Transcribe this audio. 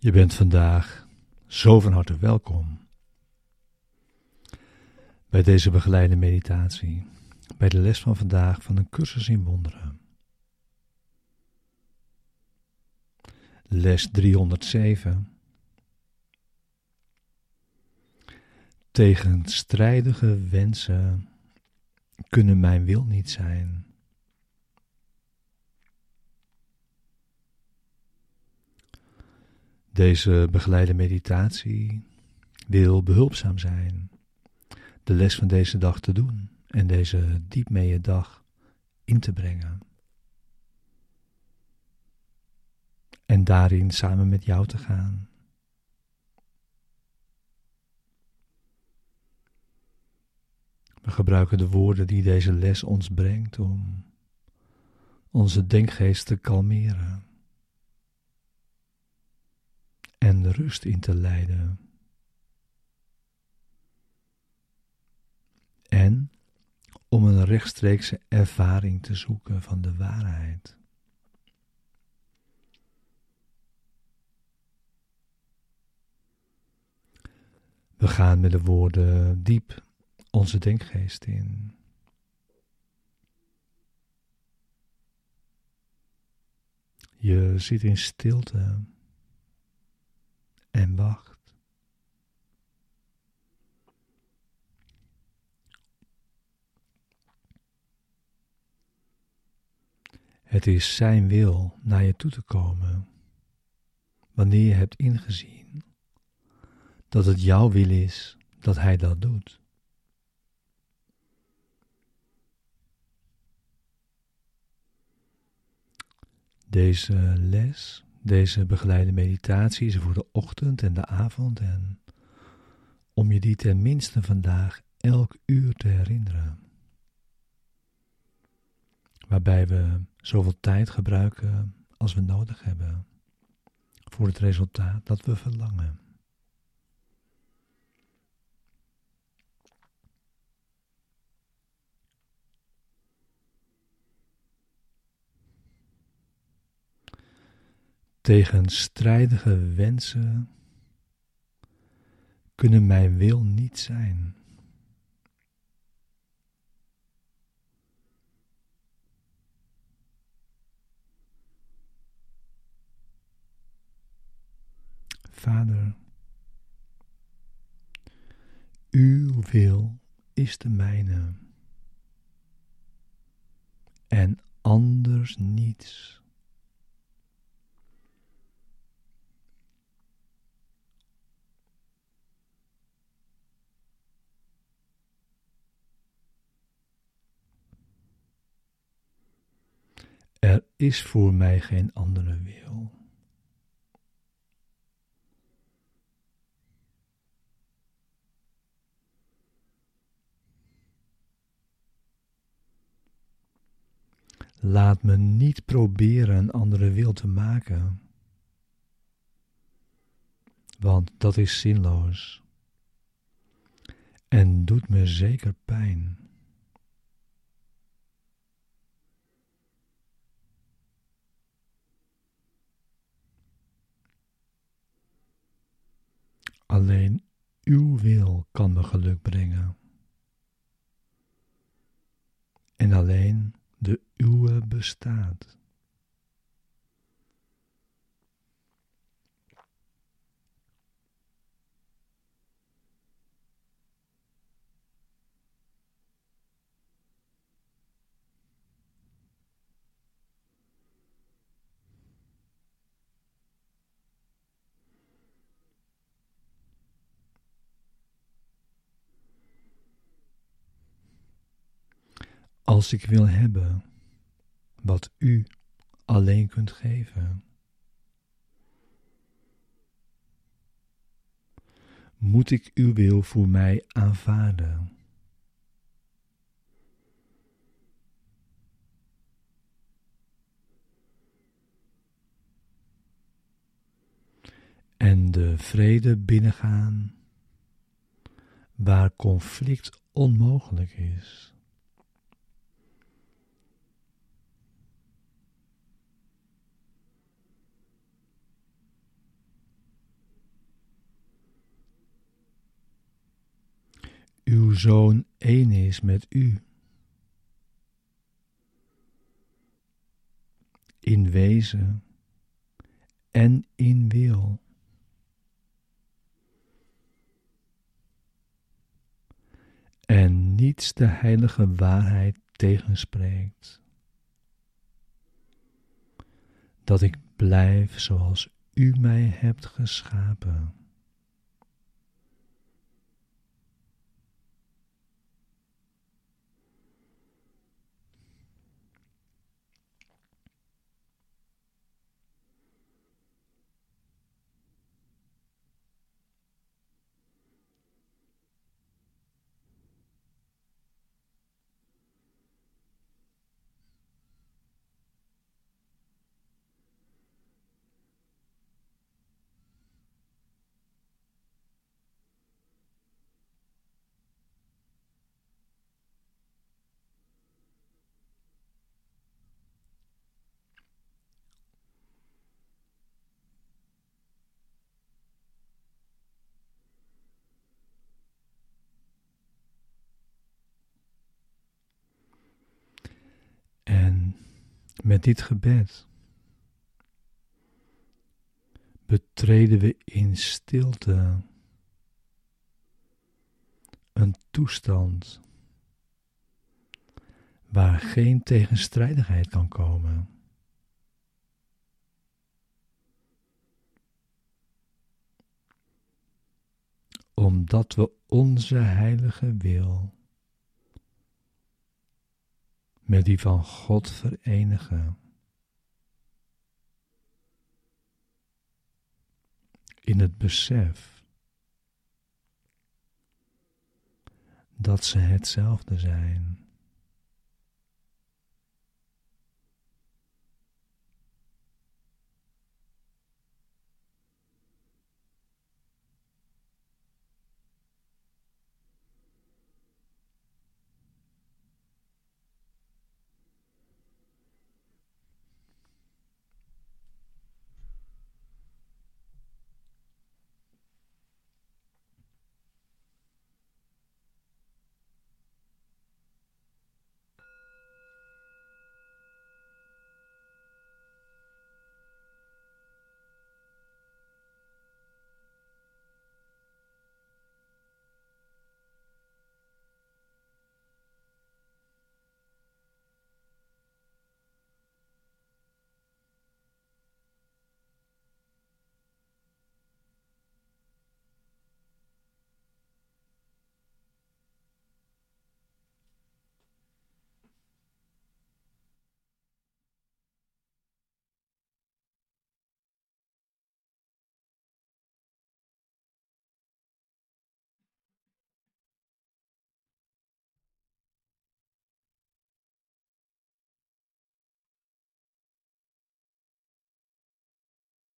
Je bent vandaag zo van harte welkom bij deze begeleide meditatie, bij de les van vandaag van een cursus in wonderen. Les 307. Tegenstrijdige wensen kunnen mijn wil niet zijn. Deze begeleide meditatie wil behulpzaam zijn, de les van deze dag te doen en deze diep mee dag in te brengen. En daarin samen met jou te gaan. We gebruiken de woorden die deze les ons brengt om onze denkgeest te kalmeren en rust in te leiden. En om een rechtstreekse ervaring te zoeken van de waarheid. We gaan met de woorden diep onze denkgeest in. Je zit in stilte en wacht. Het is Zijn wil naar je toe te komen, wanneer je hebt ingezien dat het jouw wil is dat Hij dat doet. Deze les deze begeleide meditatie is voor de ochtend en de avond en om je die tenminste vandaag elk uur te herinneren. Waarbij we zoveel tijd gebruiken als we nodig hebben voor het resultaat dat we verlangen. Tegenstrijdige wensen kunnen mijn wil niet zijn. Vader, uw wil is de mijne en anders niets. Er is voor mij geen andere wil. Laat me niet proberen een andere wil te maken, want dat is zinloos en doet me zeker pijn. Alleen uw wil kan me geluk brengen. En alleen de uwe bestaat. Als ik wil hebben wat u alleen kunt geven, moet ik uw wil voor mij aanvaarden. En de vrede binnengaan waar conflict onmogelijk is. Uw Zoon één is met u. In wezen en in wil. En niets de heilige waarheid tegenspreekt. Dat ik blijf zoals u mij hebt geschapen. En met dit gebed betreden we in stilte een toestand waar geen tegenstrijdigheid kan komen. Omdat we onze heilige wil met die van God verenigen. In het besef dat ze hetzelfde zijn.